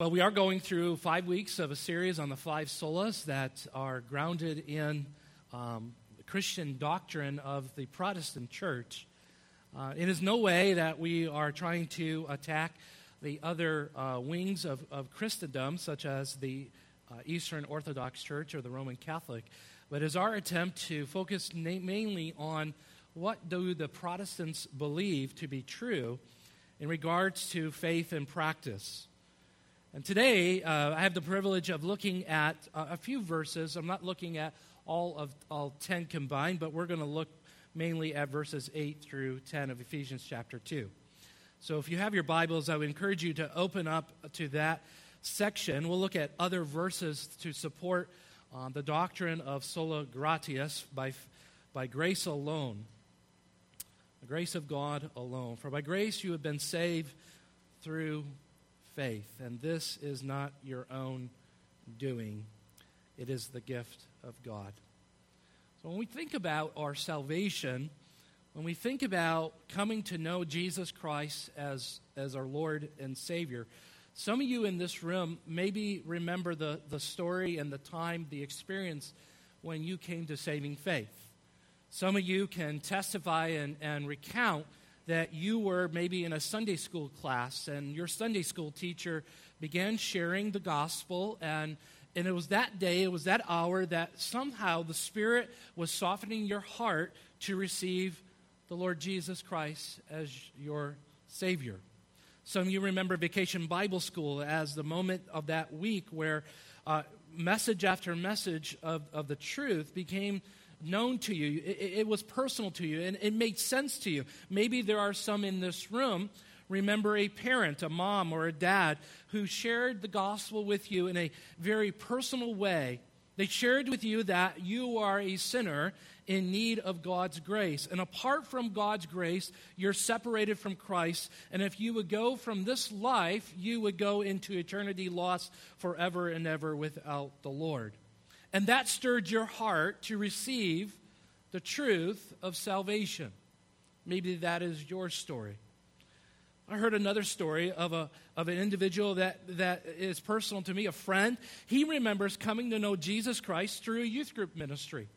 Well, we are going through five weeks of a series on the five solas that are grounded in um, the Christian doctrine of the Protestant church. Uh, it is no way that we are trying to attack the other uh, wings of, of Christendom, such as the uh, Eastern Orthodox Church or the Roman Catholic, but is our attempt to focus na- mainly on what do the Protestants believe to be true in regards to faith and practice. And today, uh, I have the privilege of looking at uh, a few verses. I'm not looking at all of all 10 combined, but we're going to look mainly at verses 8 through 10 of Ephesians chapter 2. So if you have your Bibles, I would encourage you to open up to that section. We'll look at other verses to support uh, the doctrine of sola gratias by, by grace alone. The grace of God alone. For by grace you have been saved through faith. And this is not your own doing, it is the gift of God. So when we think about our salvation, when we think about coming to know Jesus Christ as, as our Lord and Savior, some of you in this room maybe remember the, the story and the time, the experience when you came to saving faith. Some of you can testify and, and recount that you were maybe in a Sunday school class and your Sunday school teacher began sharing the gospel and and it was that day, it was that hour that somehow the Spirit was softening your heart to receive the Lord Jesus Christ as your Savior. Some of you remember Vacation Bible School as the moment of that week where uh, message after message of, of the truth became known to you, it, it was personal to you, and it made sense to you. Maybe there are some in this room remember a parent, a mom, or a dad who shared the gospel with you in a very personal way. They shared with you that you are a sinner in need of God's grace. And apart from God's grace, you're separated from Christ. And if you would go from this life, you would go into eternity lost forever and ever without the Lord. And that stirred your heart to receive the truth of salvation. Maybe that is your story. I heard another story of, a, of an individual that, that is personal to me, a friend. He remembers coming to know Jesus Christ through a youth group ministry.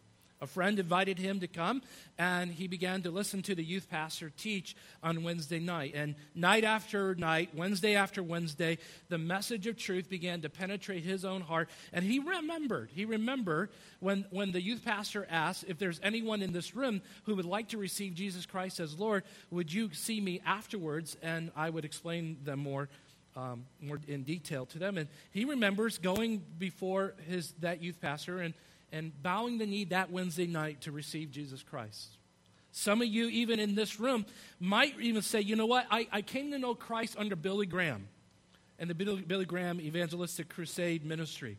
A friend invited him to come, and he began to listen to the youth pastor teach on Wednesday night. And night after night, Wednesday after Wednesday, the message of truth began to penetrate his own heart. And he remembered, he remembered when, when the youth pastor asked if there's anyone in this room who would like to receive Jesus Christ as Lord, would you see me afterwards? And I would explain them more um, more in detail to them. And he remembers going before his that youth pastor and and bowing the knee that Wednesday night to receive Jesus Christ. Some of you, even in this room, might even say, you know what, I, I came to know Christ under Billy Graham and the Billy, Billy Graham Evangelistic Crusade Ministry.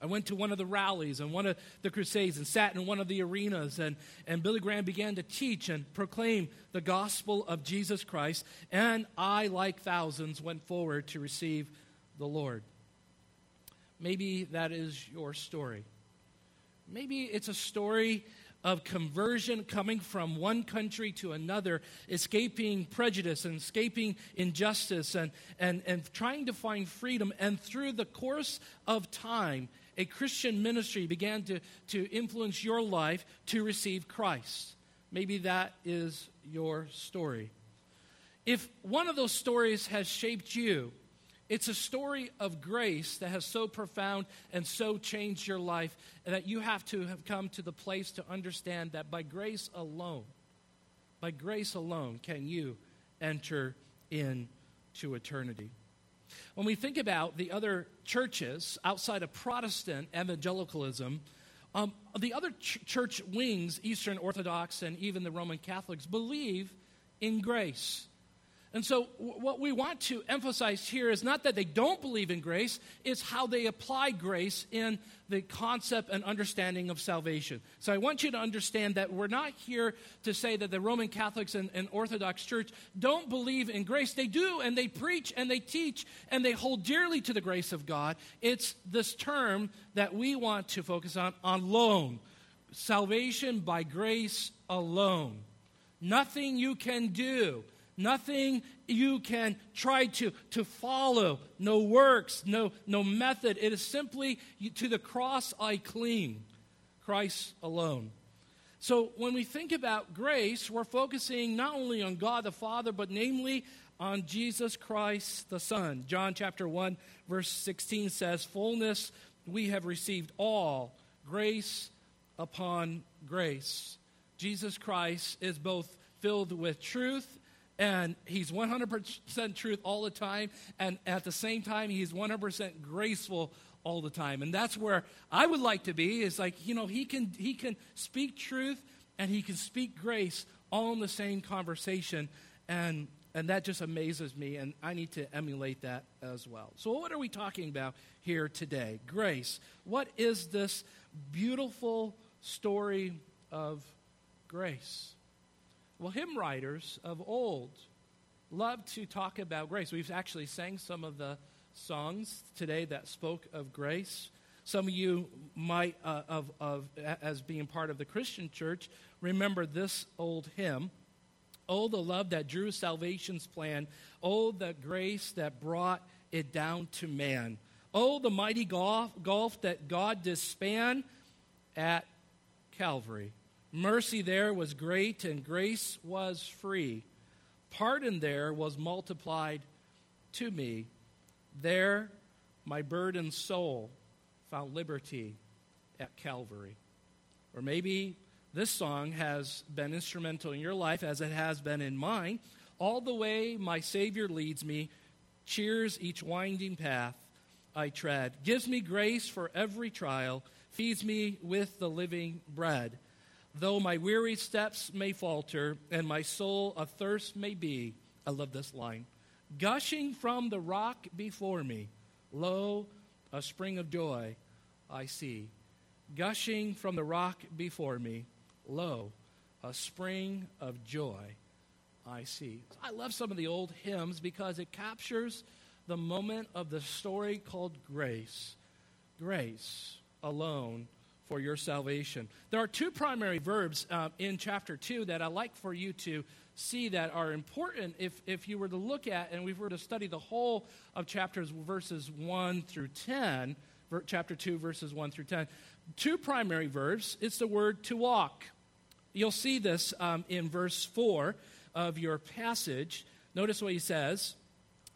I went to one of the rallies and one of the crusades and sat in one of the arenas, and, and Billy Graham began to teach and proclaim the gospel of Jesus Christ. And I, like thousands, went forward to receive the Lord. Maybe that is your story. Maybe it's a story of conversion coming from one country to another, escaping prejudice and escaping injustice and, and, and trying to find freedom. And through the course of time, a Christian ministry began to, to influence your life to receive Christ. Maybe that is your story. If one of those stories has shaped you, it's a story of grace that has so profound and so changed your life that you have to have come to the place to understand that by grace alone, by grace alone, can you enter into eternity. When we think about the other churches outside of Protestant evangelicalism, um, the other ch- church wings, Eastern Orthodox and even the Roman Catholics, believe in grace. And so, what we want to emphasize here is not that they don't believe in grace, it's how they apply grace in the concept and understanding of salvation. So, I want you to understand that we're not here to say that the Roman Catholics and, and Orthodox Church don't believe in grace. They do, and they preach and they teach and they hold dearly to the grace of God. It's this term that we want to focus on alone salvation by grace alone. Nothing you can do Nothing you can try to, to follow. No works, no, no method. It is simply to the cross I cling. Christ alone. So when we think about grace, we're focusing not only on God the Father, but namely on Jesus Christ the Son. John chapter 1, verse 16 says, Fullness we have received all, grace upon grace. Jesus Christ is both filled with truth and he's 100% truth all the time and at the same time he's 100% graceful all the time. And that's where i would like to be is like you know he can he can speak truth and he can speak grace all in the same conversation. And and that just amazes me and i need to emulate that as well. So what are we talking about here today? Grace. What is this beautiful story of grace well hymn writers of old love to talk about grace we've actually sang some of the songs today that spoke of grace. Some of you might, uh, of, of, as being part of the Christian church, remember this old hymn. Oh, the love that drew salvation's plan. Oh, the grace that brought it down to man. Oh, the mighty gulf, gulf that God dispan at Calvary. Mercy there was great and grace was free. Pardon there was multiplied to me. There, my burdened soul found liberty at Calvary. Or maybe this song has been instrumental in your life as it has been in mine. All the way my Savior leads me, cheers each winding path I tread, gives me grace for every trial, feeds me with the living bread. Though my weary steps may falter and my soul athirst may be, I love this line gushing from the rock before me. Lo, a spring of joy I see. Gushing from the rock before me. Lo, a spring of joy I see. I love some of the old hymns because it captures the moment of the story called grace. Grace alone for your salvation. There are two primary verbs uh, in chapter 2 that I like for you to see that are important if, if you were to look at and we were to study the whole of chapters verses 1 through 10 chapter 2 verses 1 through 10 two primary verbs it's the word to walk. You'll see this um, in verse 4 of your passage. Notice what he says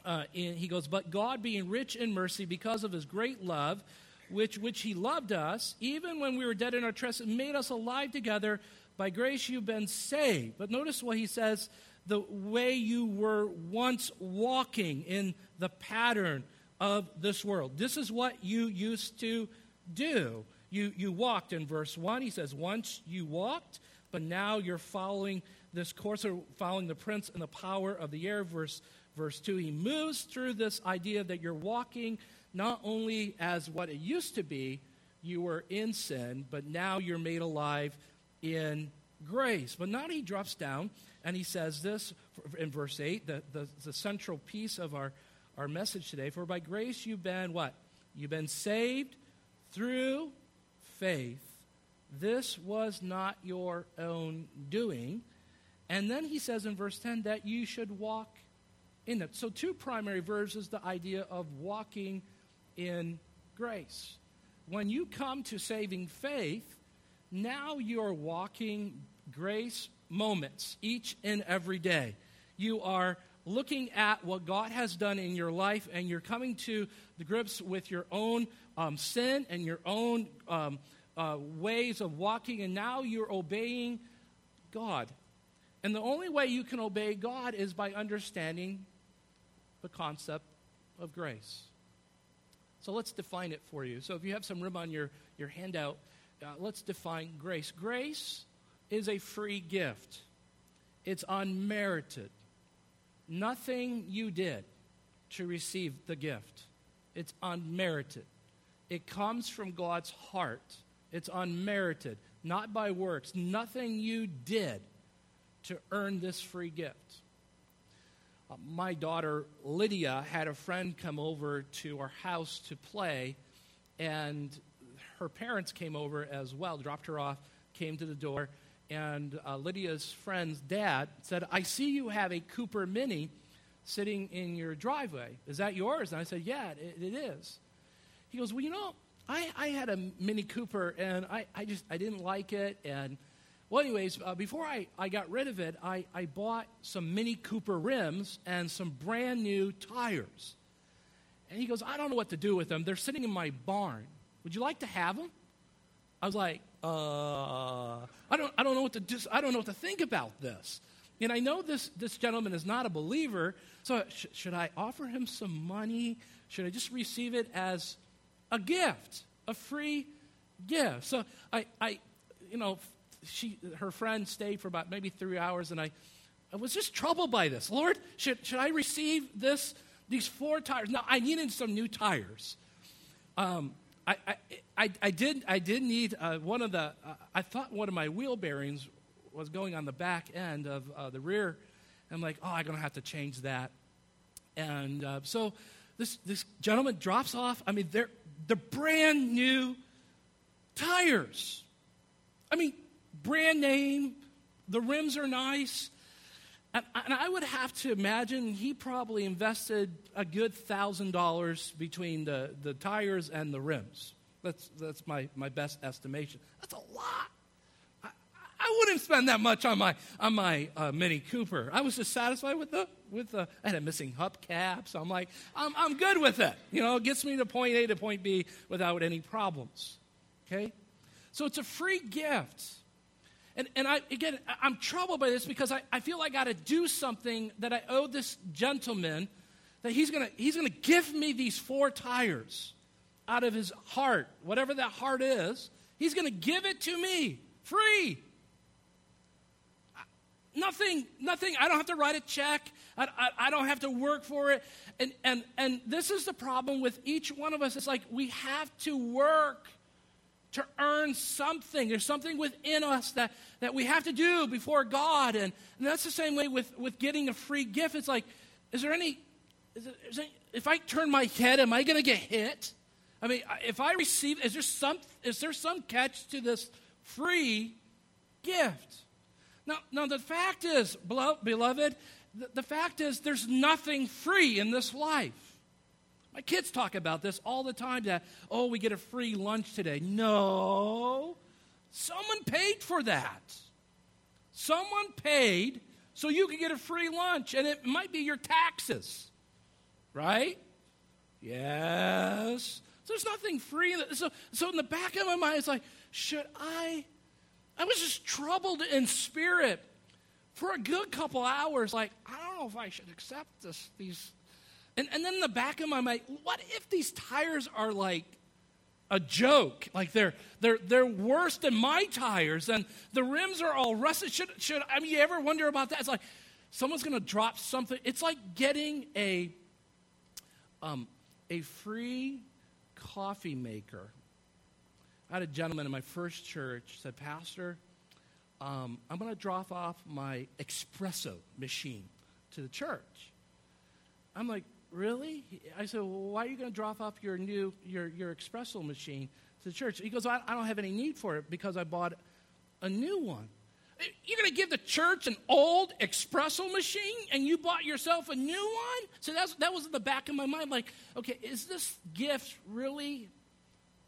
uh, in, he goes but god being rich in mercy because of his great love which which he loved us even when we were dead in our trespasses made us alive together by grace you've been saved. But notice what he says the way you were once walking in the pattern of this world. This is what you used to do. You, you walked in verse 1. He says, Once you walked, but now you're following this course, or following the prince and the power of the air. Verse, verse 2. He moves through this idea that you're walking not only as what it used to be, you were in sin, but now you're made alive in grace. But now he drops down and he says this in verse 8, the, the, the central piece of our, our message today. For by grace you've been what? You've been saved through faith. This was not your own doing. And then he says in verse 10 that you should walk in it. So, two primary verbs is the idea of walking in grace. When you come to saving faith, now you're walking grace moments each and every day. You are looking at what God has done in your life, and you're coming to the grips with your own um, sin and your own um, uh, ways of walking, and now you're obeying God. And the only way you can obey God is by understanding the concept of grace. So let's define it for you. So if you have some room on your, your handout, uh, let's define grace. Grace is a free gift, it's unmerited. Nothing you did to receive the gift, it's unmerited. It comes from God's heart. It's unmerited, not by works. Nothing you did to earn this free gift. Uh, my daughter Lydia had a friend come over to our house to play, and her parents came over as well, dropped her off, came to the door, and uh, Lydia's friend's dad said, I see you have a Cooper Mini sitting in your driveway. Is that yours? And I said, Yeah, it, it is. He goes, Well, you know, I, I had a Mini Cooper and I, I just I didn't like it. And, well, anyways, uh, before I, I got rid of it, I, I bought some Mini Cooper rims and some brand new tires. And he goes, I don't know what to do with them. They're sitting in my barn. Would you like to have them? I was like, uh, I don't, I don't know what to do. I don't know what to think about this. And I know this, this gentleman is not a believer, so sh- should I offer him some money? Should I just receive it as a gift, a free gift? So I, I you know, she, her friend stayed for about maybe three hours, and I, I was just troubled by this. Lord, should, should I receive this, these four tires? Now, I needed some new tires. Um, I, I, I, I, did, I did need uh, one of the, uh, I thought one of my wheel bearings was going on the back end of uh, the rear. I'm like, oh, I'm going to have to change that. And uh, so this, this gentleman drops off. I mean, they're, they're brand new tires. I mean, brand name. The rims are nice. And, and I would have to imagine he probably invested a good $1,000 between the, the tires and the rims. That's, that's my, my best estimation. That's a lot. I, wouldn't spend that much on my, on my uh, Mini Cooper. I was just satisfied with the, with the, I had a missing hubcap, so I'm like, I'm, I'm good with it. You know, it gets me to point A to point B without any problems. Okay? So it's a free gift. And, and I, again, I'm troubled by this because I, I feel I got to do something that I owe this gentleman that he's going to he's gonna give me these four tires out of his heart, whatever that heart is. He's going to give it to me free. Nothing, nothing. I don't have to write a check. I, I, I, don't have to work for it. And, and, and this is the problem with each one of us. It's like we have to work to earn something. There's something within us that, that we have to do before God. And, and that's the same way with, with getting a free gift. It's like, is there any, is there, is there, if I turn my head, am I going to get hit? I mean, if I receive, is there some, is there some catch to this free gift? Now, now the fact is, beloved, the, the fact is there's nothing free in this life. My kids talk about this all the time that, oh, we get a free lunch today. No, someone paid for that. Someone paid so you could get a free lunch, and it might be your taxes, right? Yes. So there's nothing free. So, so in the back of my mind, it's like, should I? I was just troubled in spirit for a good couple hours. Like, I don't know if I should accept this, these and, and then in the back of my mind, what if these tires are like a joke? Like they're, they're, they're worse than my tires and the rims are all rusted. Should, should, I mean, you ever wonder about that? It's like someone's going to drop something. It's like getting a, um, a free coffee maker. I had a gentleman in my first church said, Pastor, um, I'm going to drop off my espresso machine to the church. I'm like, really? I said, well, why are you going to drop off your new, your, your espresso machine to the church? He goes, I, I don't have any need for it because I bought a new one. Eh, you're going to give the church an old espresso machine and you bought yourself a new one? So that's, that was in the back of my mind. Like, okay, is this gift really,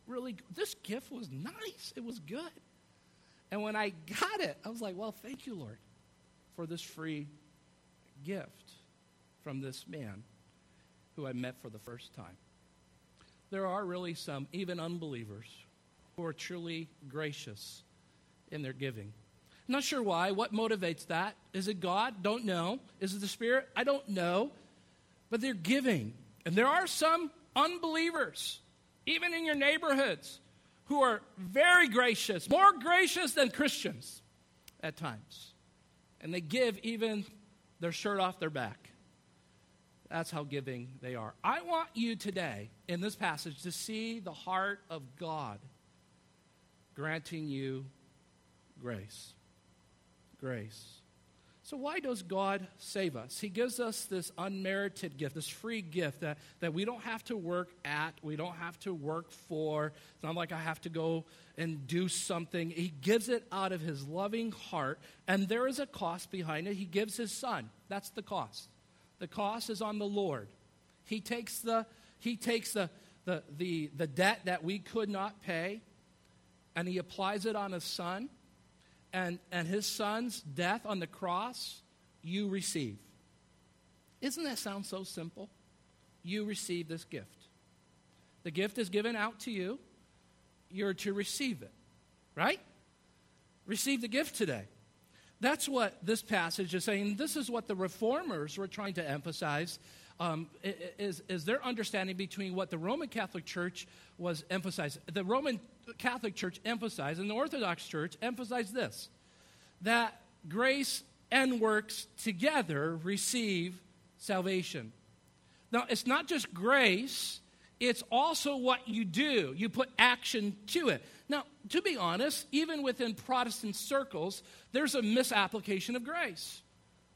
really, this gift was nice. It was good. And when I got it, I was like, well, thank you, Lord, for this free gift from this man who I met for the first time. There are really some, even unbelievers, who are truly gracious in their giving. Not sure why. What motivates that? Is it God? Don't know. Is it the Spirit? I don't know. But they're giving. And there are some unbelievers, even in your neighborhoods, who are very gracious, more gracious than Christians at times. And they give even their shirt off their back. That's how giving they are. I want you today in this passage to see the heart of God granting you grace. Grace. So, why does God save us? He gives us this unmerited gift, this free gift that, that we don't have to work at, we don't have to work for. It's not like I have to go and do something. He gives it out of His loving heart, and there is a cost behind it. He gives His Son. That's the cost. The cost is on the Lord. He takes the, he takes the, the, the, the debt that we could not pay, and He applies it on His Son and, and his son's death on the cross, you receive. Isn't that sound so simple? You receive this gift. The gift is given out to you. You're to receive it, right? Receive the gift today. That's what this passage is saying. This is what the reformers were trying to emphasize um, is, is their understanding between what the Roman Catholic Church was emphasizing. The Roman Catholic Church emphasized, and the Orthodox Church emphasized this that grace and works together receive salvation. Now, it's not just grace, it's also what you do. You put action to it. Now, to be honest, even within Protestant circles, there's a misapplication of grace.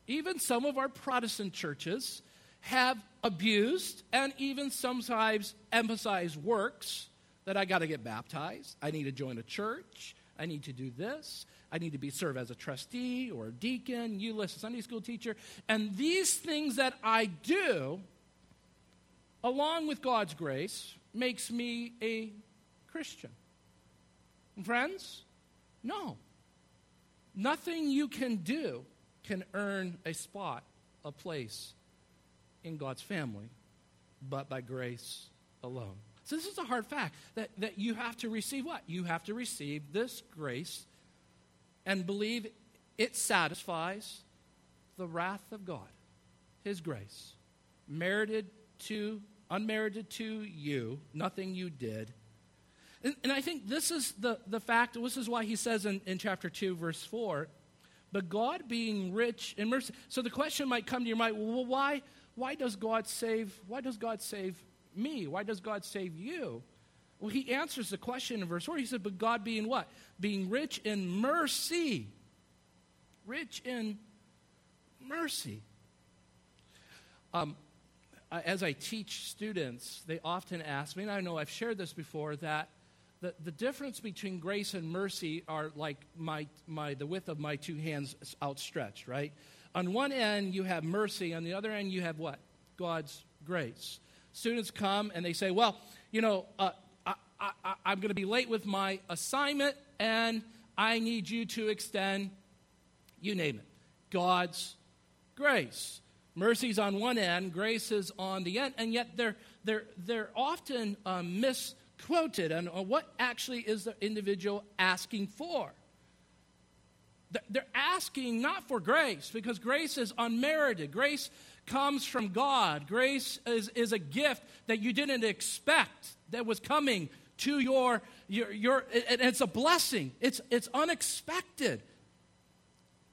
Even some of our Protestant churches have abused and even sometimes emphasized works that I got to get baptized, I need to join a church, I need to do this, I need to be serve as a trustee or a deacon, you list a Sunday school teacher, and these things that I do, along with God's grace, makes me a Christian. Friends, no. Nothing you can do can earn a spot, a place in God's family, but by grace alone. So, this is a hard fact that, that you have to receive what? You have to receive this grace and believe it satisfies the wrath of God, His grace, merited to, unmerited to you, nothing you did. And, and I think this is the, the fact, this is why he says in, in chapter 2, verse 4, but God being rich in mercy. So the question might come to your mind, well, why, why does God save, why does God save me? Why does God save you? Well, he answers the question in verse 4. He said, But God being what? Being rich in mercy. Rich in mercy. Um, as I teach students, they often ask me, and I know I've shared this before, that the, the difference between grace and mercy are like my, my, the width of my two hands outstretched, right? On one end, you have mercy. On the other end, you have what? God's grace. Students come and they say, Well, you know, uh, I, I, I'm going to be late with my assignment and I need you to extend, you name it, God's grace. Mercy's on one end, grace is on the end, and yet they're, they're, they're often um, misquoted and uh, what actually is the individual asking for. They're asking not for grace because grace is unmerited. Grace comes from God. Grace is, is a gift that you didn't expect that was coming to your, your, your it's a blessing. It's, it's unexpected.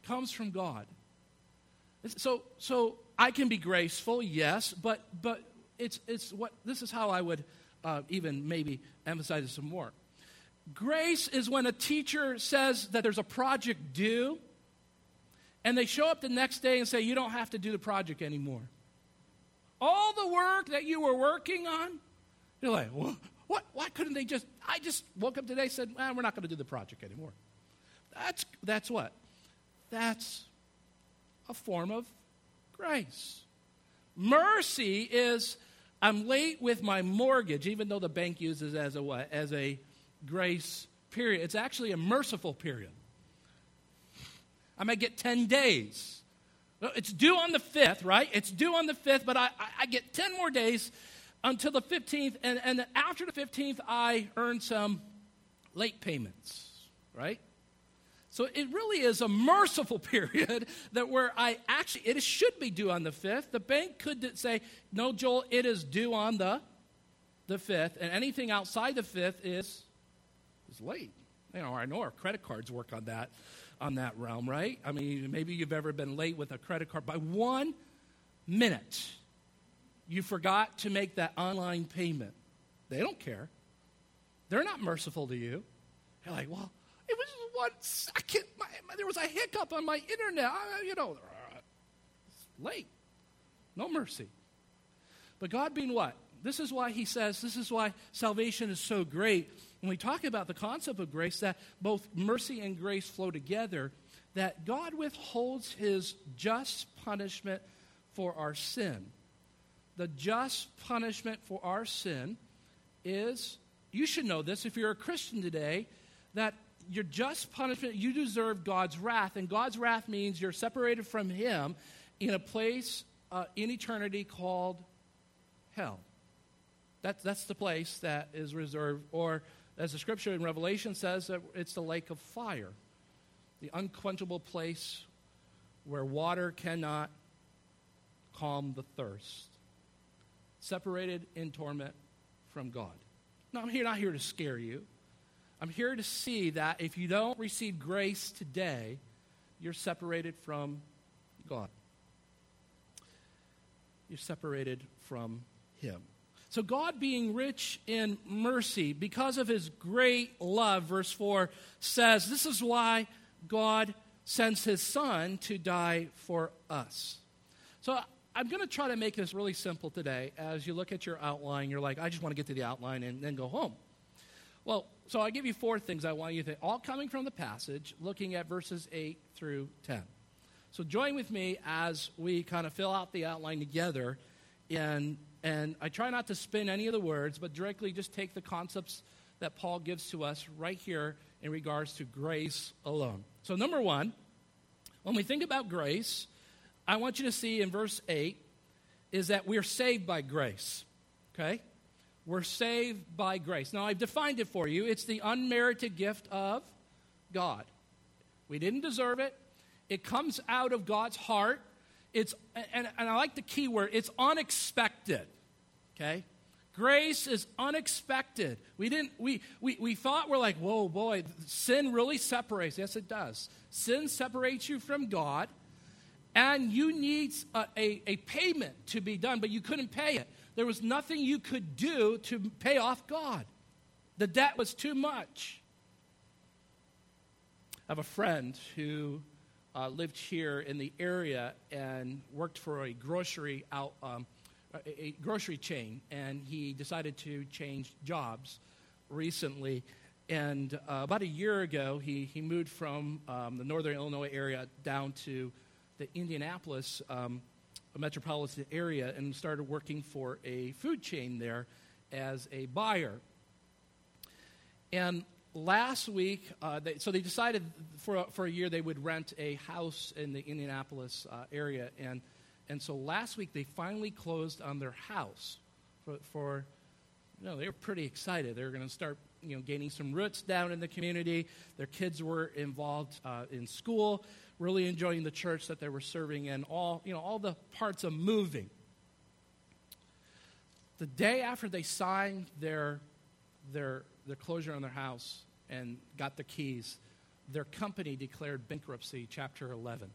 Comes from God. So, so I can be graceful, yes, but, but it's, it's what, this is how I would uh, even maybe emphasize it some more. Grace is when a teacher says that there's a project due, and they show up the next day and say, You don't have to do the project anymore. All the work that you were working on, you're like, what? Why couldn't they just? I just woke up today said, We're not going to do the project anymore. That's, that's what? That's a form of grace. Mercy is I'm late with my mortgage, even though the bank uses as a? As a grace period. It's actually a merciful period. I might get 10 days. It's due on the 5th, right? It's due on the 5th, but I, I get 10 more days until the 15th, and, and after the 15th, I earn some late payments, right? So it really is a merciful period that where I actually, it should be due on the 5th. The bank could say, no, Joel, it is due on the, the 5th, and anything outside the 5th is, is late. You know, I know our credit cards work on that on that realm, right? I mean, maybe you've ever been late with a credit card by one minute. You forgot to make that online payment. They don't care. They're not merciful to you. You're like, well, it was one second, my, my, there was a hiccup on my internet. I, you know, uh, it's late. No mercy. But God being what? This is why he says, this is why salvation is so great. When we talk about the concept of grace, that both mercy and grace flow together, that God withholds his just punishment for our sin. The just punishment for our sin is, you should know this if you're a Christian today, that your just punishment, you deserve God's wrath. And God's wrath means you're separated from him in a place uh, in eternity called hell. That's, that's the place that is reserved, or as the scripture in Revelation says, that it's the lake of fire, the unquenchable place where water cannot calm the thirst. Separated in torment from God. Now, I'm here not here to scare you. I'm here to see that if you don't receive grace today, you're separated from God you're separated from Him. So, God being rich in mercy, because of His great love, verse 4 says, This is why God sends His Son to die for us. So, I'm going to try to make this really simple today. As you look at your outline, you're like, I just want to get to the outline and then go home. Well, so I give you four things I want you to think, all coming from the passage, looking at verses 8 through 10. So join with me as we kind of fill out the outline together. And, and I try not to spin any of the words, but directly just take the concepts that Paul gives to us right here in regards to grace alone. So, number one, when we think about grace, I want you to see in verse 8 is that we're saved by grace. Okay? We're saved by grace. Now, I've defined it for you. It's the unmerited gift of God. We didn't deserve it. It comes out of God's heart. It's, and, and I like the key word, it's unexpected. Okay? Grace is unexpected. We didn't, we, we, we thought we're like, whoa, boy, sin really separates. Yes, it does. Sin separates you from God, and you need a, a, a payment to be done, but you couldn't pay it. There was nothing you could do to pay off God. The debt was too much. I have a friend who uh, lived here in the area and worked for a grocery out, um, a, grocery chain, and he decided to change jobs recently. And uh, about a year ago, he, he moved from um, the northern Illinois area down to the Indianapolis um, metropolitan area and started working for a food chain there as a buyer. And last week, uh, they, so they decided for, for a year they would rent a house in the Indianapolis uh, area. And, and so last week they finally closed on their house for, for you know, they were pretty excited. They were going to start, you know, gaining some roots down in the community. Their kids were involved uh, in school, really enjoying the church that they were serving in, all, you know, all the parts of moving. The day after they signed their, their their closure on their house and got the keys, their company declared bankruptcy, chapter 11.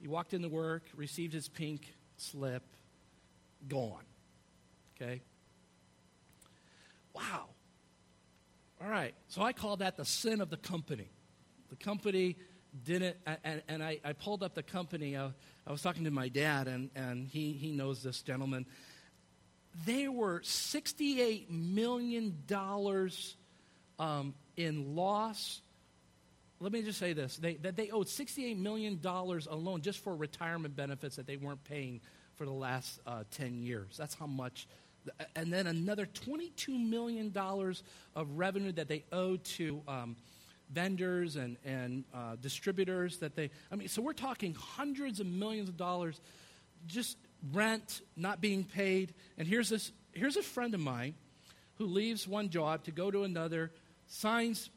He walked into work, received his pink slip, gone. Okay? Wow. All right. So I call that the sin of the company. The company didn't, and, and I, I pulled up the company. I, I was talking to my dad, and, and he, he knows this gentleman they were $68 million um, in loss. Let me just say this they, that they owed $68 million alone just for retirement benefits that they weren't paying for the last uh, 10 years. That's how much. And then another $22 million of revenue that they owed to um, vendors and, and uh, distributors that they, I mean, so we're talking hundreds of millions of dollars just rent not being paid. And here's this here's a friend of mine who leaves one job to go to another, signs,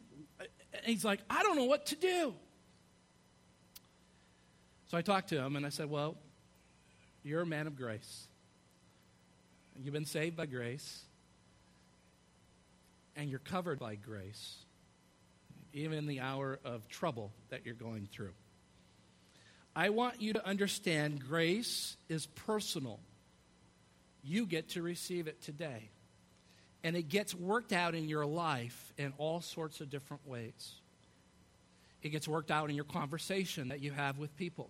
he's like, I don't know what to do. So I talked to him and I said, Well, you're a man of grace. You've been saved by grace. And you're covered by grace, even in the hour of trouble that you're going through. I want you to understand grace is personal. You get to receive it today. and it gets worked out in your life in all sorts of different ways. It gets worked out in your conversation that you have with people.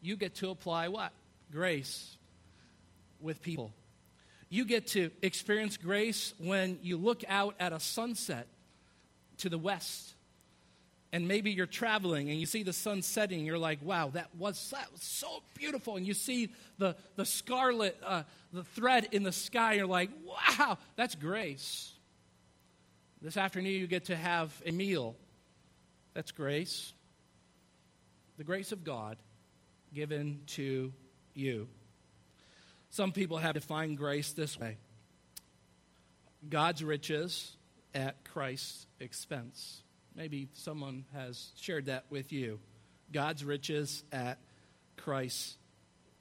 You get to apply what? Grace with people. You get to experience grace when you look out at a sunset to the west. And maybe you're traveling and you see the sun setting. You're like, wow, that was, that was so beautiful. And you see the, the scarlet, uh, the thread in the sky. You're like, wow, that's grace. This afternoon, you get to have a meal. That's grace. The grace of God given to you. Some people have defined grace this way God's riches at Christ's expense. Maybe someone has shared that with you. God's riches at Christ's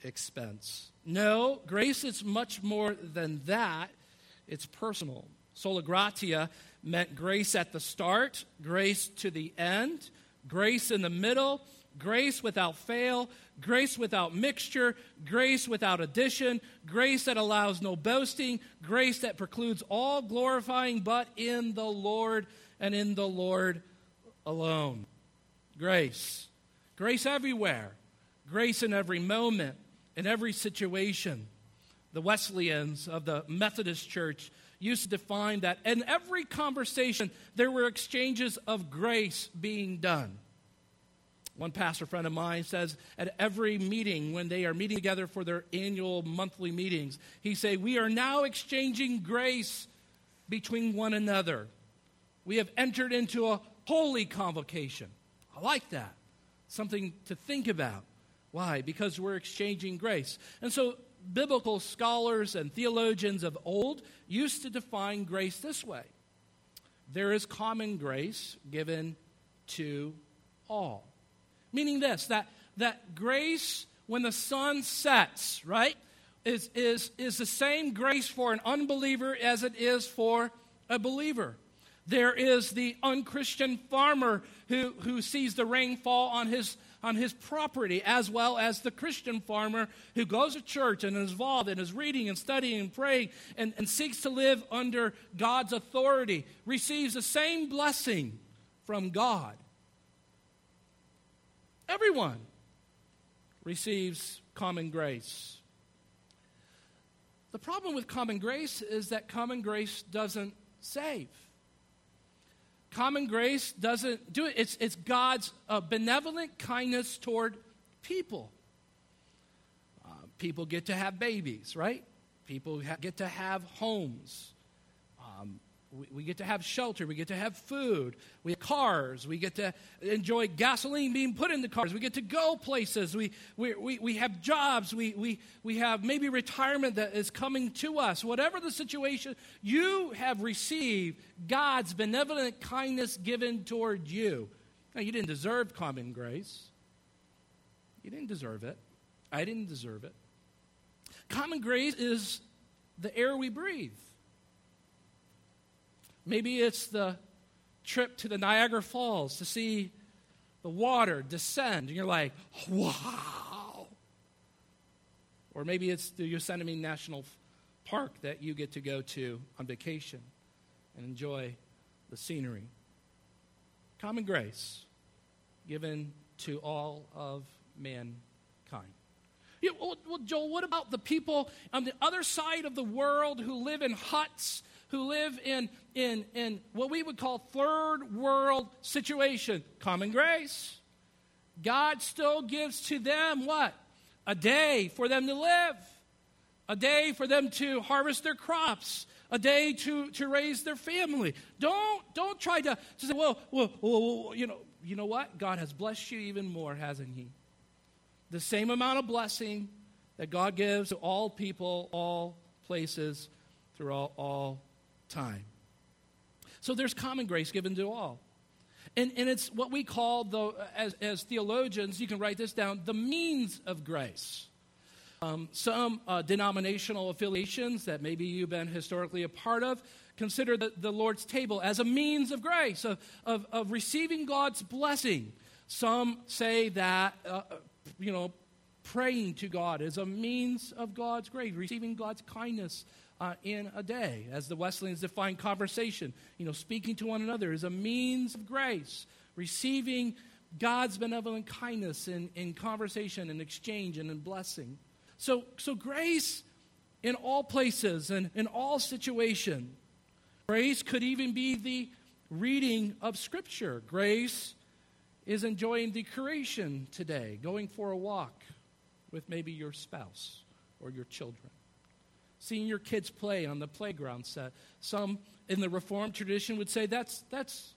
expense. No, grace is much more than that. It's personal. Sola gratia meant grace at the start, grace to the end, grace in the middle, grace without fail, grace without mixture, grace without addition, grace that allows no boasting, grace that precludes all glorifying but in the Lord and in the Lord alone. Grace. Grace everywhere. Grace in every moment, in every situation. The Wesleyans of the Methodist Church used to define that in every conversation there were exchanges of grace being done. One pastor friend of mine says at every meeting, when they are meeting together for their annual monthly meetings, he say, "We are now exchanging grace between one another. We have entered into a holy convocation." I like that. Something to think about. Why? Because we're exchanging grace. And so biblical scholars and theologians of old used to define grace this way. There is common grace given to all. Meaning this that, that grace, when the sun sets, right, is, is, is the same grace for an unbeliever as it is for a believer. There is the unchristian farmer who, who sees the rain fall on his, on his property, as well as the Christian farmer who goes to church and is involved and is reading and studying and praying and, and seeks to live under God's authority, receives the same blessing from God. Everyone receives common grace. The problem with common grace is that common grace doesn't save. Common grace doesn't do it. It's, it's God's uh, benevolent kindness toward people. Uh, people get to have babies, right? People ha- get to have homes. We, we get to have shelter. We get to have food. We have cars. We get to enjoy gasoline being put in the cars. We get to go places. We, we, we, we have jobs. We, we, we have maybe retirement that is coming to us. Whatever the situation, you have received God's benevolent kindness given toward you. Now, you didn't deserve common grace. You didn't deserve it. I didn't deserve it. Common grace is the air we breathe. Maybe it's the trip to the Niagara Falls to see the water descend, and you're like, wow. Or maybe it's the Yosemite National Park that you get to go to on vacation and enjoy the scenery. Common grace given to all of mankind. Yeah, well, Joel, what about the people on the other side of the world who live in huts who live in, in, in what we would call third world situation. Common grace. God still gives to them what? A day for them to live, a day for them to harvest their crops, a day to, to raise their family. Don't, don't try to, to say, well, well, well, you know, you know what? God has blessed you even more, hasn't He? The same amount of blessing that God gives to all people, all places, through all, all time. So there's common grace given to all. And, and it's what we call, the, as, as theologians, you can write this down, the means of grace. Um, some uh, denominational affiliations that maybe you've been historically a part of consider the, the Lord's table as a means of grace, of, of, of receiving God's blessing. Some say that, uh, you know, praying to God is a means of God's grace, receiving God's kindness uh, in a day. As the Wesleyans define conversation, you know, speaking to one another is a means of grace, receiving God's benevolent kindness in, in conversation and exchange and in blessing. So, so grace in all places and in all situations. Grace could even be the reading of Scripture. Grace is enjoying the creation today, going for a walk with maybe your spouse or your children, seeing your kids play on the playground set. Some in the Reformed tradition would say that's, that's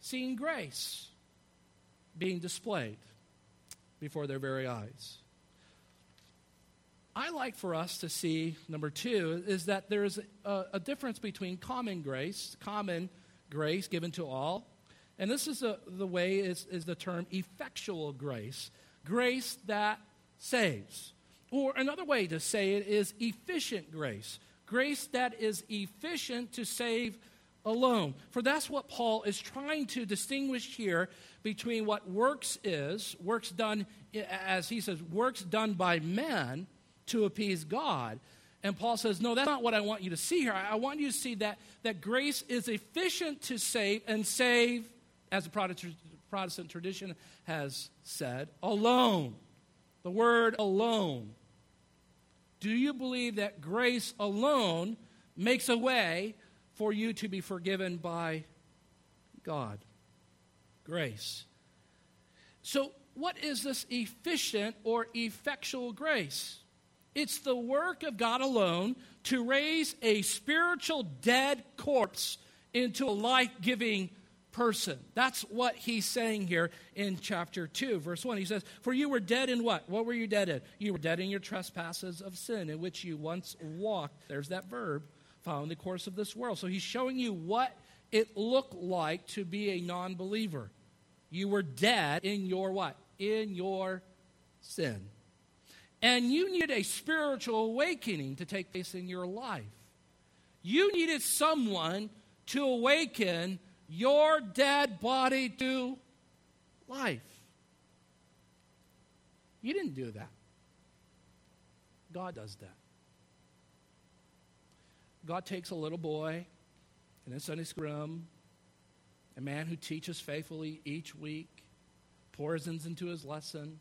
seeing grace being displayed before their very eyes. I like for us to see, number two, is that there's a, a difference between common grace, common grace given to all, and this is a, the way is, is the term effectual grace, grace that saves. Or another way to say it is efficient grace, grace that is efficient to save alone. For that's what Paul is trying to distinguish here between what works is, works done, as he says, works done by men to appease God. And Paul says, No, that's not what I want you to see here. I want you to see that, that grace is efficient to save and save, as the Protestant, Protestant tradition has said, alone. The word alone. Do you believe that grace alone makes a way for you to be forgiven by God? Grace. So, what is this efficient or effectual grace? It's the work of God alone to raise a spiritual dead corpse into a life giving person. That's what he's saying here in chapter 2, verse 1. He says, For you were dead in what? What were you dead in? You were dead in your trespasses of sin in which you once walked. There's that verb, following the course of this world. So he's showing you what it looked like to be a non believer. You were dead in your what? In your sin. And you needed a spiritual awakening to take place in your life. You needed someone to awaken your dead body to life. You didn't do that. God does that. God takes a little boy in a Sunday school a man who teaches faithfully each week, pours into his lesson,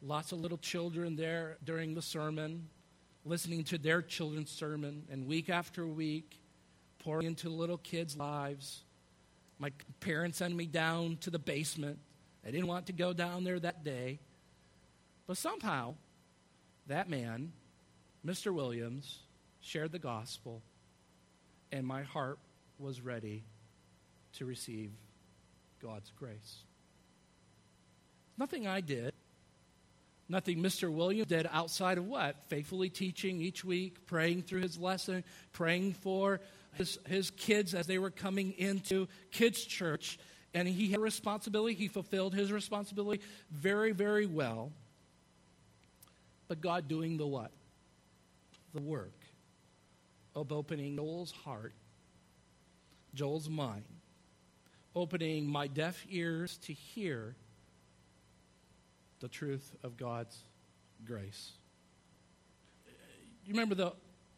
lots of little children there during the sermon, listening to their children's sermon, and week after week, pouring into little kids' lives. My parents sent me down to the basement. I didn't want to go down there that day. But somehow, that man, Mr. Williams, shared the gospel, and my heart was ready to receive God's grace. Nothing I did, Nothing Mr. Williams did outside of what? Faithfully teaching each week, praying through his lesson, praying for his, his kids as they were coming into kids' church. And he had a responsibility. He fulfilled his responsibility very, very well. But God doing the what? The work of opening Joel's heart, Joel's mind, opening my deaf ears to hear the truth of God's grace. You remember, the,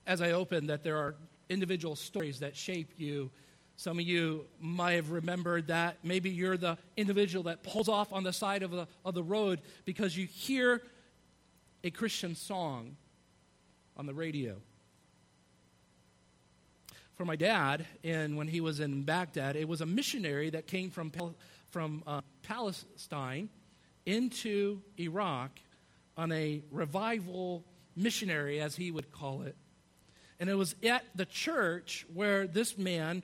as I opened, that there are individual stories that shape you. Some of you might have remembered that maybe you're the individual that pulls off on the side of the, of the road because you hear a Christian song on the radio. For my dad, and when he was in Baghdad, it was a missionary that came from, from uh, Palestine into Iraq on a revival missionary, as he would call it. And it was at the church where this man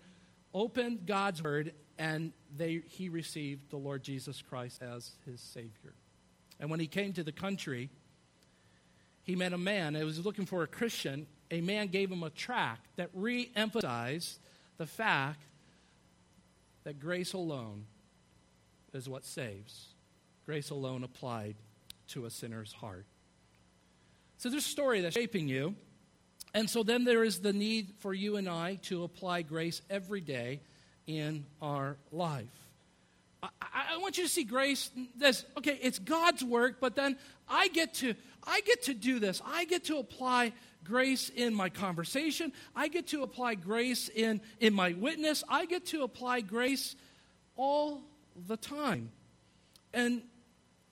opened God's word and they, he received the Lord Jesus Christ as his Savior. And when he came to the country, he met a man He was looking for a Christian. A man gave him a tract that re emphasized the fact that grace alone is what saves grace alone applied to a sinner's heart. So a story that's shaping you. And so then there is the need for you and I to apply grace every day in our life. I, I, want you to see grace as okay, it's God's work, but then I get to I get to do this. I get to apply grace in my conversation. I get to apply grace in, in my witness. I get to apply grace all the time. And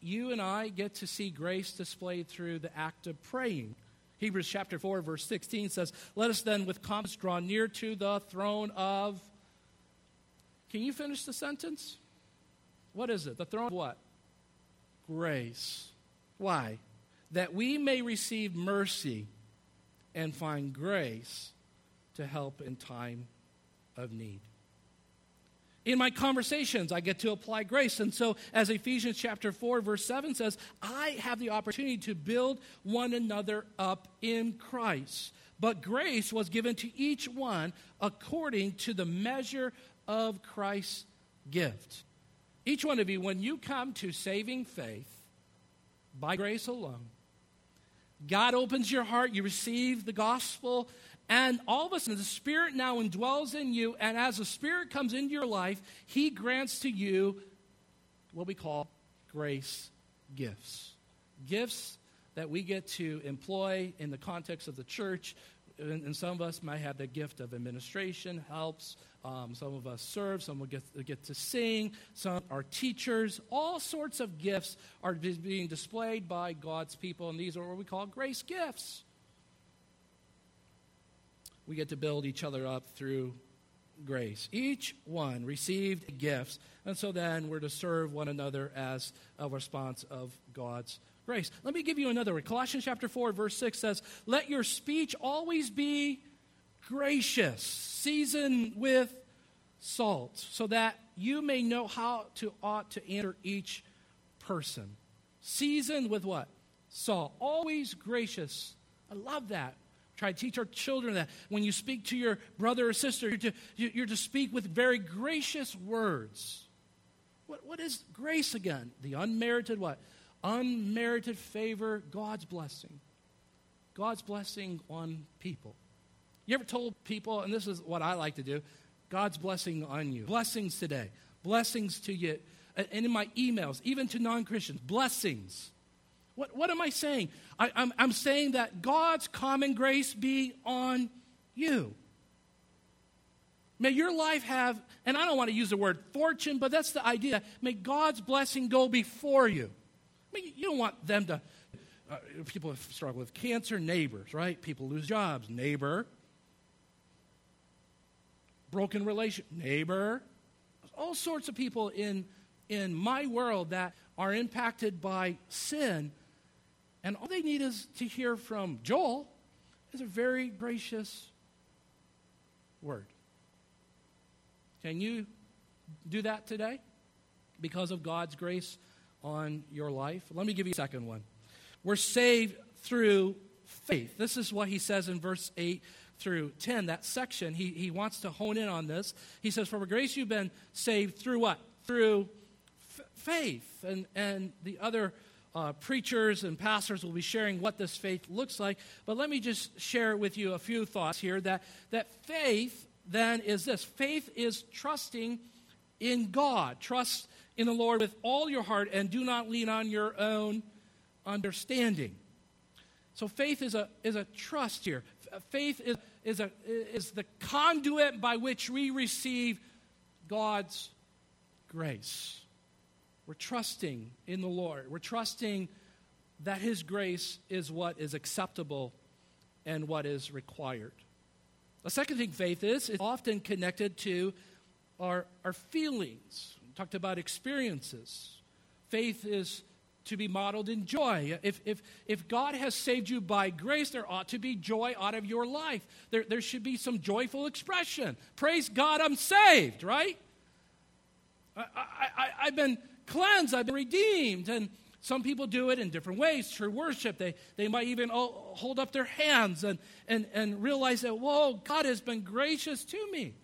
you and I get to see grace displayed through the act of praying. Hebrews chapter 4, verse 16 says, Let us then with confidence draw near to the throne of. Can you finish the sentence? What is it? The throne of what? Grace. Why? That we may receive mercy and find grace to help in time of need in my conversations, I get to apply grace. And so, as Ephesians chapter 4, verse 7 says, I have the opportunity to build one another up in Christ. But grace was given to each one according to the measure of Christ's gift. Each one of you, when you come to saving faith by grace alone, God opens your heart, you receive the gospel, and all of a sudden, the Spirit now indwells in you, and as the Spirit comes into your life, He grants to you what we call grace gifts. Gifts that we get to employ in the context of the church. And, and some of us might have the gift of administration, helps. Um, some of us serve. Some will get, get to sing. Some are teachers. All sorts of gifts are being displayed by God's people, and these are what we call grace gifts we get to build each other up through grace. Each one received gifts, and so then we're to serve one another as a response of God's grace. Let me give you another one. Colossians chapter 4, verse 6 says, Let your speech always be gracious, seasoned with salt, so that you may know how to ought to enter each person. Seasoned with what? Salt. Always gracious. I love that. Try to teach our children that when you speak to your brother or sister, you're to, you're to speak with very gracious words. What, what is grace again? The unmerited what? Unmerited favor, God's blessing. God's blessing on people. You ever told people, and this is what I like to do, God's blessing on you. Blessings today. Blessings to you. And in my emails, even to non Christians, blessings. What, what am I saying? I, I'm, I'm saying that God's common grace be on you. May your life have, and I don't want to use the word fortune, but that's the idea. May God's blessing go before you. I mean, you don't want them to, uh, people struggle with cancer, neighbors, right? People lose jobs, neighbor. Broken relation, neighbor. All sorts of people in, in my world that are impacted by sin and all they need is to hear from Joel is a very gracious word. Can you do that today because of God's grace on your life? Let me give you a second one. We're saved through faith. This is what he says in verse 8 through 10, that section. He, he wants to hone in on this. He says, For grace you've been saved through what? Through f- faith. And, and the other uh, preachers and pastors will be sharing what this faith looks like. But let me just share with you a few thoughts here that, that faith then is this faith is trusting in God. Trust in the Lord with all your heart and do not lean on your own understanding. So faith is a, is a trust here. Faith is, is, a, is the conduit by which we receive God's grace. We're trusting in the Lord. We're trusting that His grace is what is acceptable and what is required. The second thing faith is, is often connected to our, our feelings. We talked about experiences. Faith is to be modeled in joy. If, if, if God has saved you by grace, there ought to be joy out of your life. There, there should be some joyful expression. Praise God, I'm saved, right? I, I, I, have been cleansed, I've been redeemed. And some people do it in different ways through worship. They, they might even hold up their hands and, and, and realize that, whoa, God has been gracious to me.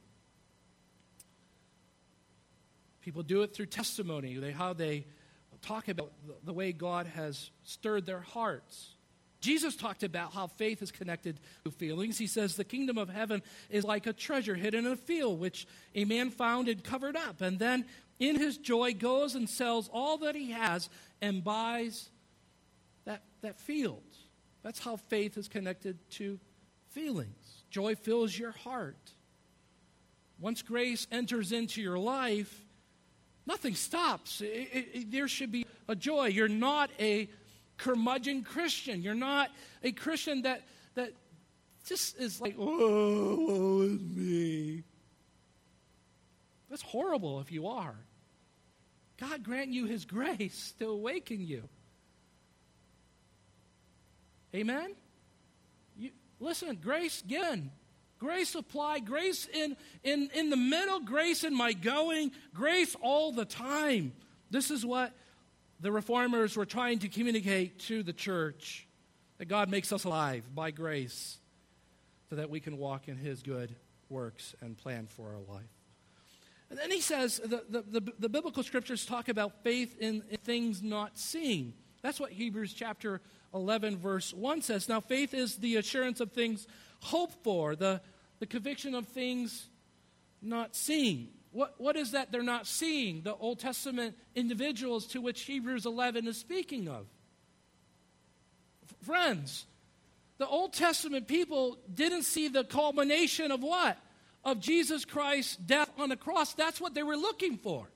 People do it through testimony, they, how they talk about the, the way God has stirred their hearts. Jesus talked about how faith is connected to feelings. He says the kingdom of heaven is like a treasure hidden in a field, which a man found and covered up. And then in his joy, goes and sells all that he has and buys that, that field. That's how faith is connected to feelings. Joy fills your heart. Once grace enters into your life, nothing stops. It, it, it, there should be a joy. You're not a curmudgeon Christian. You're not a Christian that, that just is like, oh, woe is me. That's horrible if you are. God grant you his grace to awaken you. Amen? You, listen, grace given, grace applied, grace in, in, in the middle, grace in my going, grace all the time. This is what the reformers were trying to communicate to the church that God makes us alive by grace so that we can walk in his good works and plan for our life. And then he says the, the, the, the biblical scriptures talk about faith in, in things not seen. That's what Hebrews chapter 11, verse 1 says. Now, faith is the assurance of things hoped for, the, the conviction of things not seen. What, what is that they're not seeing? The Old Testament individuals to which Hebrews 11 is speaking of. F- friends, the Old Testament people didn't see the culmination of what? Of Jesus Christ's death on the cross. That's what they were looking for.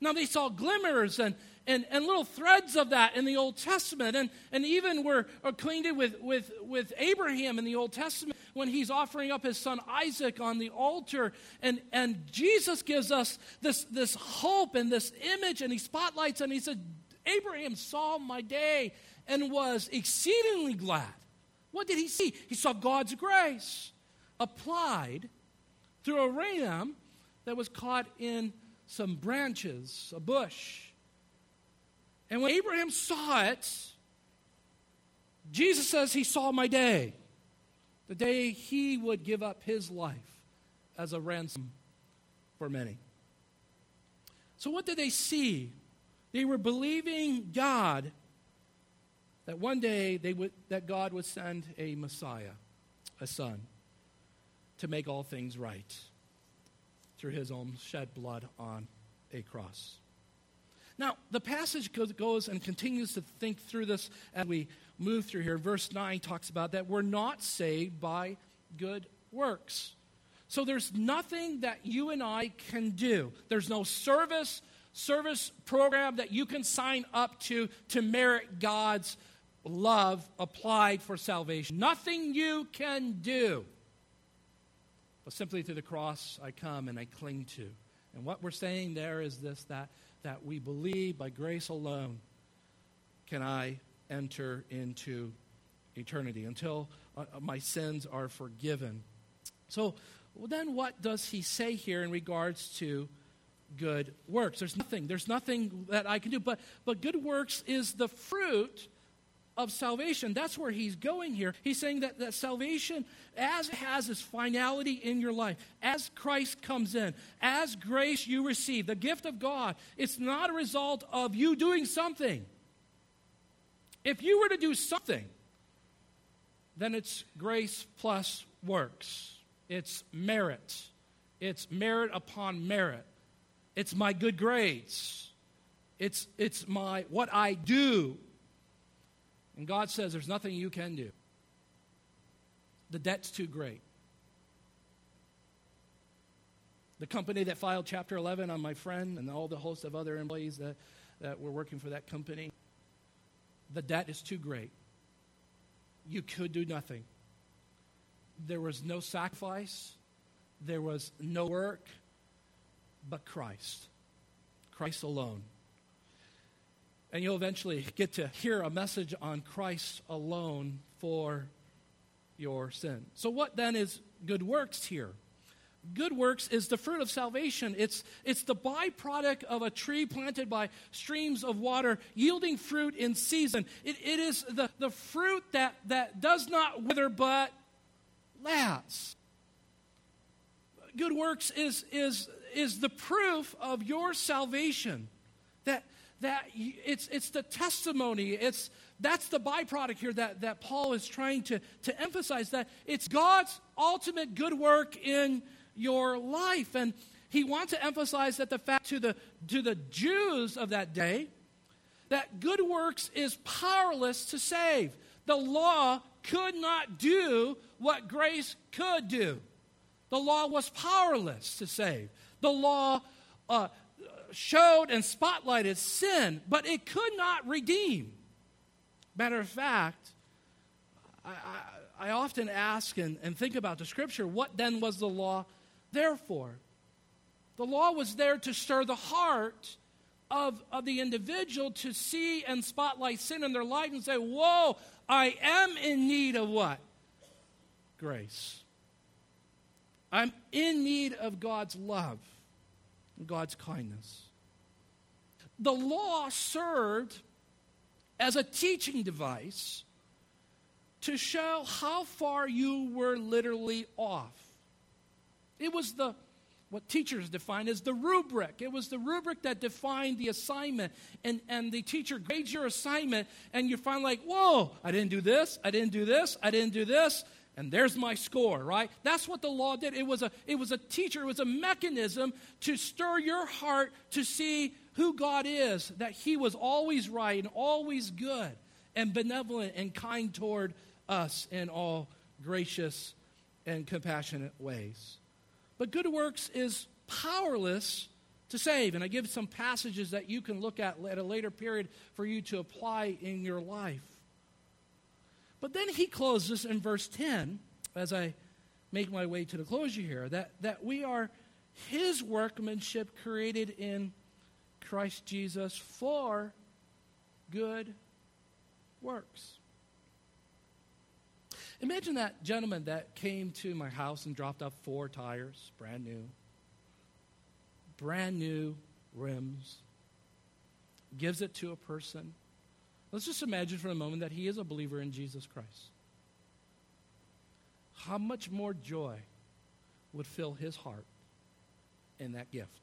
Now, they saw glimmers and, and, and little threads of that in the Old Testament, and, and even were acquainted with, with, with Abraham in the Old Testament when he's offering up his son Isaac on the altar. And, and Jesus gives us this, this hope and this image, and he spotlights and he said, Abraham saw my day and was exceedingly glad. What did he see? He saw God's grace applied through a ram that was caught in some branches, a bush. And when Abraham saw it, Jesus says he saw my day, the day he would give up his life as a ransom for many. So, what did they see? They were believing God that one day they would, that God would send a Messiah, a son, to make all things right through his own shed blood on a cross. Now, the passage goes and continues to think through this as we move through here. Verse 9 talks about that we're not saved by good works. So there's nothing that you and I can do. There's no service service program that you can sign up to to merit God's love applied for salvation. Nothing you can do. But simply through the cross I come and I cling to. And what we're saying there is this that, that we believe by grace alone can I enter into eternity until uh, uh, my sins are forgiven. So, well, then what does he say here in regards to good works? There's nothing. There's nothing that I can do. But, but good works is the fruit of salvation. That's where he's going here. He's saying that, that salvation, as it has its finality in your life, as Christ comes in, as grace you receive, the gift of God, it's not a result of you doing something. If you were to do something, then it's grace plus works. It's merit. It's merit upon merit. It's my good grades. It's, it's my what I do and God says there's nothing you can do. The debt's too great. The company that filed Chapter 11 on my friend and all the host of other employees that, that were working for that company, the debt is too great. You could do nothing. There was no sacrifice, there was no work, but Christ. Christ alone. And you'll eventually get to hear a message on Christ alone for your sin. So, what then is good works here? Good works is the fruit of salvation. It's, it's the byproduct of a tree planted by streams of water, yielding fruit in season. It, it is the, the fruit that, that does not wither but lasts. Good works is, is, is the proof of your salvation. That, that it's, it's the testimony. It's, that's the byproduct here that, that Paul is trying to, to emphasize that it's God's ultimate good work in your life. And he wants to emphasize that the fact to the, to the Jews of that day that good works is powerless to save. The law could not do what grace could do. The law was powerless to save. The law uh, showed and spotlighted sin, but it could not redeem. Matter of fact, I, I, I often ask and, and think about the scripture what then was the law there for? The law was there to stir the heart of, of the individual to see and spotlight sin in their life and say, Whoa, I am in need of what? Grace. I'm in need of God's love God's kindness. The law served as a teaching device to show how far you were literally off. It was the what teachers define as the rubric. It was the rubric that defined the assignment. And, and the teacher grades your assignment, and you find, like, whoa, I didn't do this, I didn't do this, I didn't do this, and there's my score, right? That's what the law did. It was a, it was a teacher, it was a mechanism to stir your heart to see who God is, that He was always right and always good and benevolent and kind toward us in all gracious and compassionate ways. But good works is powerless to save. And I give some passages that you can look at at a later period for you to apply in your life. But then he closes in verse 10, as I make my way to the closure here, that, that we are his workmanship created in Christ Jesus for good works. Imagine that gentleman that came to my house and dropped off four tires, brand new, brand new rims, gives it to a person. Let's just imagine for a moment that he is a believer in Jesus Christ. How much more joy would fill his heart in that gift?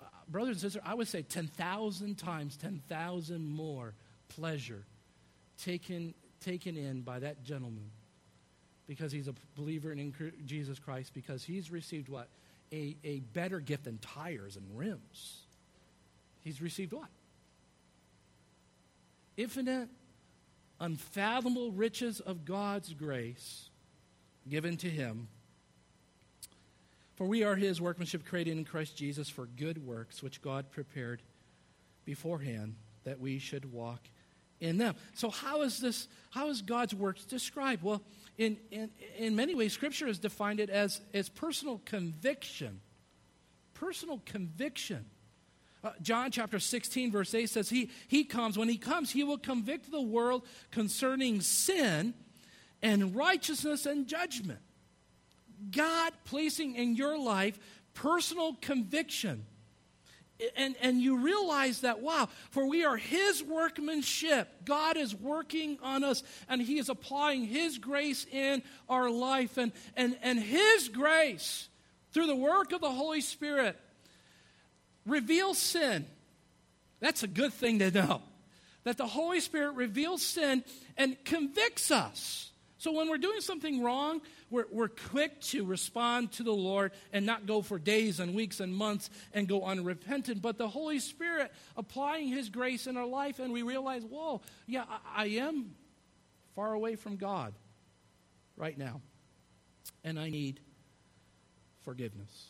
Uh, brothers and sisters, I would say 10,000 times, 10,000 more pleasure taken taken in by that gentleman because he's a believer in Jesus Christ, because he's received what? A, a better gift than tires and rims. He's received what? Infinite, unfathomable riches of God's grace given to him. For we are his workmanship created in Christ Jesus for good works, which God prepared beforehand that we should walk in them. So, how is this, how is God's works described? Well, in, in, in many ways, Scripture has defined it as, as personal conviction. Personal conviction. Uh, John chapter 16, verse 8 says, he, he comes, when He comes, He will convict the world concerning sin and righteousness and judgment. God placing in your life personal conviction and, and you realize that, wow, for we are His workmanship. God is working on us and He is applying His grace in our life. And, and, and His grace, through the work of the Holy Spirit, reveals sin. That's a good thing to know. That the Holy Spirit reveals sin and convicts us. So when we're doing something wrong, we're, we're quick to respond to the Lord and not go for days and weeks and months and go unrepentant. But the Holy Spirit applying His grace in our life, and we realize, whoa, yeah, I, I am far away from God right now, and I need forgiveness.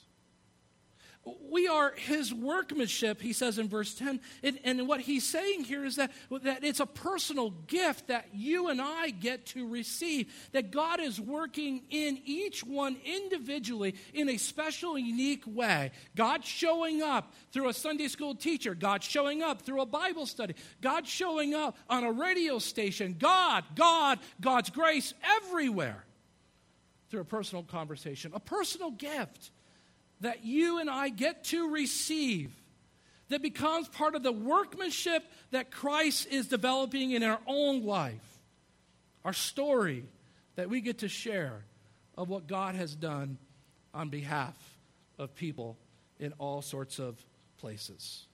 We are his workmanship, he says in verse 10. And, and, what he's saying here is that, that it's a personal gift that you and I get to receive. That God is working in each one individually in a special, unique way. God showing up through a Sunday school teacher, God showing up through a Bible study, God showing up on a radio station. God, God, God's grace everywhere through a personal conversation, a personal gift that you and I get to receive that becomes part of the workmanship that Christ is developing in our own life, our story that we get to share of what God has done on behalf of people in all sorts of places.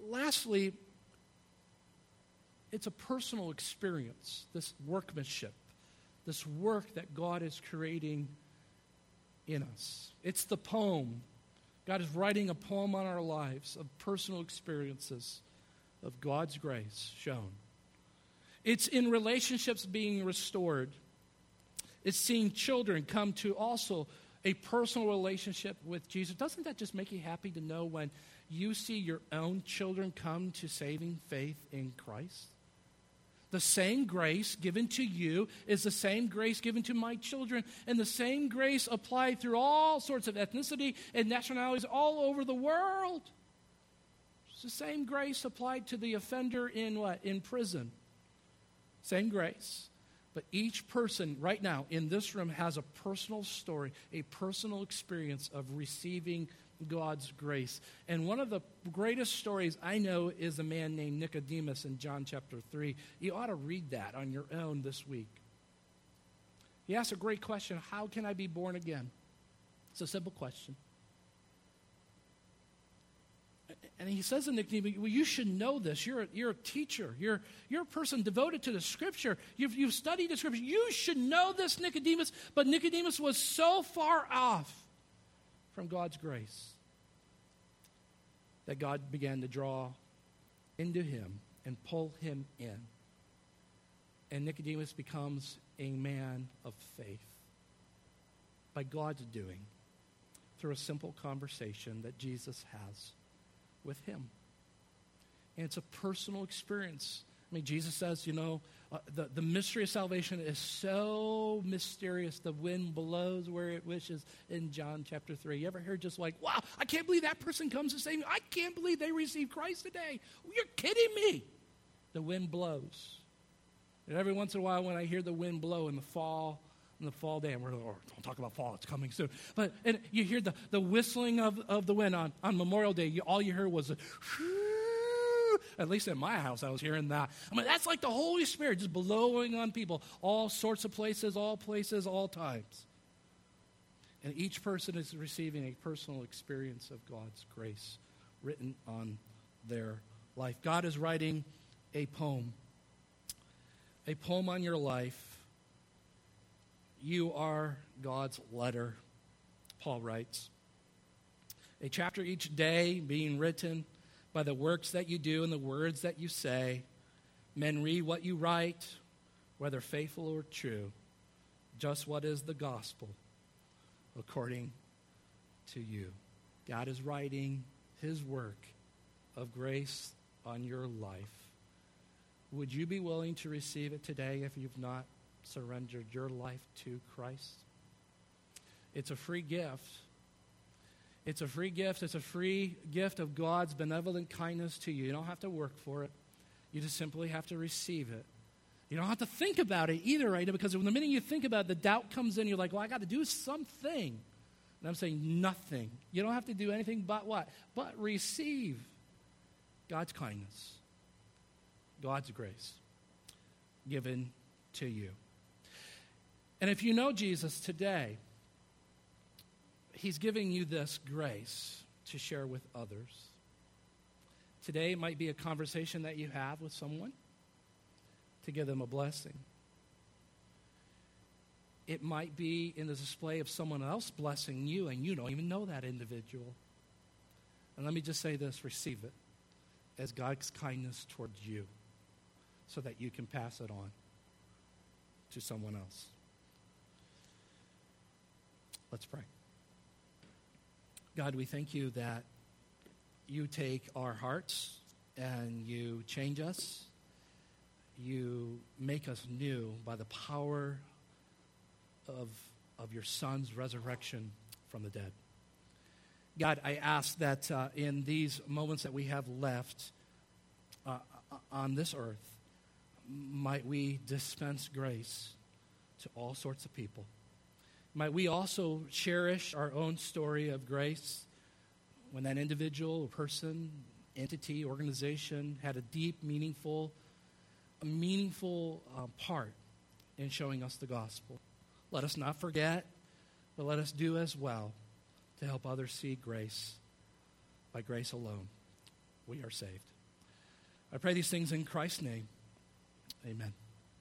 Lastly, it's a personal experience, this workmanship, this work that God is creating in us. It's the poem. God is writing a poem on our lives of personal experiences of God's grace shown. It's in relationships being restored. It's seeing children come to also a personal relationship with Jesus. Doesn't that just make you happy to know when you see your own children come to saving faith in Christ? The same grace given to you is the same grace given to my children, and the same grace applied through all sorts of ethnicity and nationalities all over the world. It's the same grace applied to the offender in what? In prison. Same grace. But each person right now in this room has a personal story, a personal experience of receiving God's grace. And one of the greatest stories I know is a man named Nicodemus in John chapter 3. You ought to read that on your own this week. He asks a great question How can I be born again? It's a simple question. And he says to Nicodemus, well, you should know this. You're a, you're a teacher. You're, you're a person devoted to the scripture. You've, you've studied the scripture. You should know this, Nicodemus. But Nicodemus was so far off from God's grace that God began to draw into him and pull him in. And Nicodemus becomes a man of faith by God's doing through a simple conversation that Jesus has with him. And it's a personal experience. I mean, Jesus says, you know, Uh, the, the mystery of salvation is so mysterious. The wind blows where it wishes in John chapter 3. You ever hear just like, wow, I can't believe that person comes to save me. I can't believe they received Christ today. You're kidding me. The wind blows. And every once in a while, when I hear the wind blow in the fall, in the fall day, and we're, oh, don't talk about fall, it's coming soon. But and you hear the, the whistling of, of the wind on, on Memorial Day, you, all you heard was a, at least in my house, I was hearing that. I mean, that's like the Holy Spirit just blowing on people, all sorts of places, all places, all times. And each person is receiving a personal experience of God's grace written on their life. God is writing a poem, a poem on your life you are God's letter, Paul writes. A chapter each day being written by the works that you do and the words that you say. Men read what you write, whether faithful or true, just what is the gospel according to you. God is writing his work of grace on your life. Would you be willing to receive it today if you've not surrendered your life to Christ. It's a free gift. It's a free gift. It's a free gift of God's benevolent kindness to you. You don't have to work for it, you just simply have to receive it. You don't have to think about it either, right? Because the minute you think about it, the doubt comes in. You're like, well, I got to do something. And I'm saying nothing. You don't have to do anything but what? But receive God's kindness, God's grace given to you. And if you know Jesus today, He's giving you this grace to share with others. Today might be a conversation that you have with someone to give them a blessing. It might be in the display of someone else blessing you, and you don't even know that individual. And let me just say this receive it as God's kindness towards you so that you can pass it on to someone else. Let's pray. God, we thank you that you take our hearts and you change us. You make us new by the power of, of your Son's resurrection from the dead. God, I ask that uh, in these moments that we have left uh, on this earth, might we dispense grace to all sorts of people. Might we also cherish our own story of grace when that individual, person, entity, organization had a deep, meaningful, a meaningful uh, part in showing us the gospel. Let us not forget, but let us do as well to help others see grace. By grace alone, we are saved. I pray these things in Christ's name. Amen.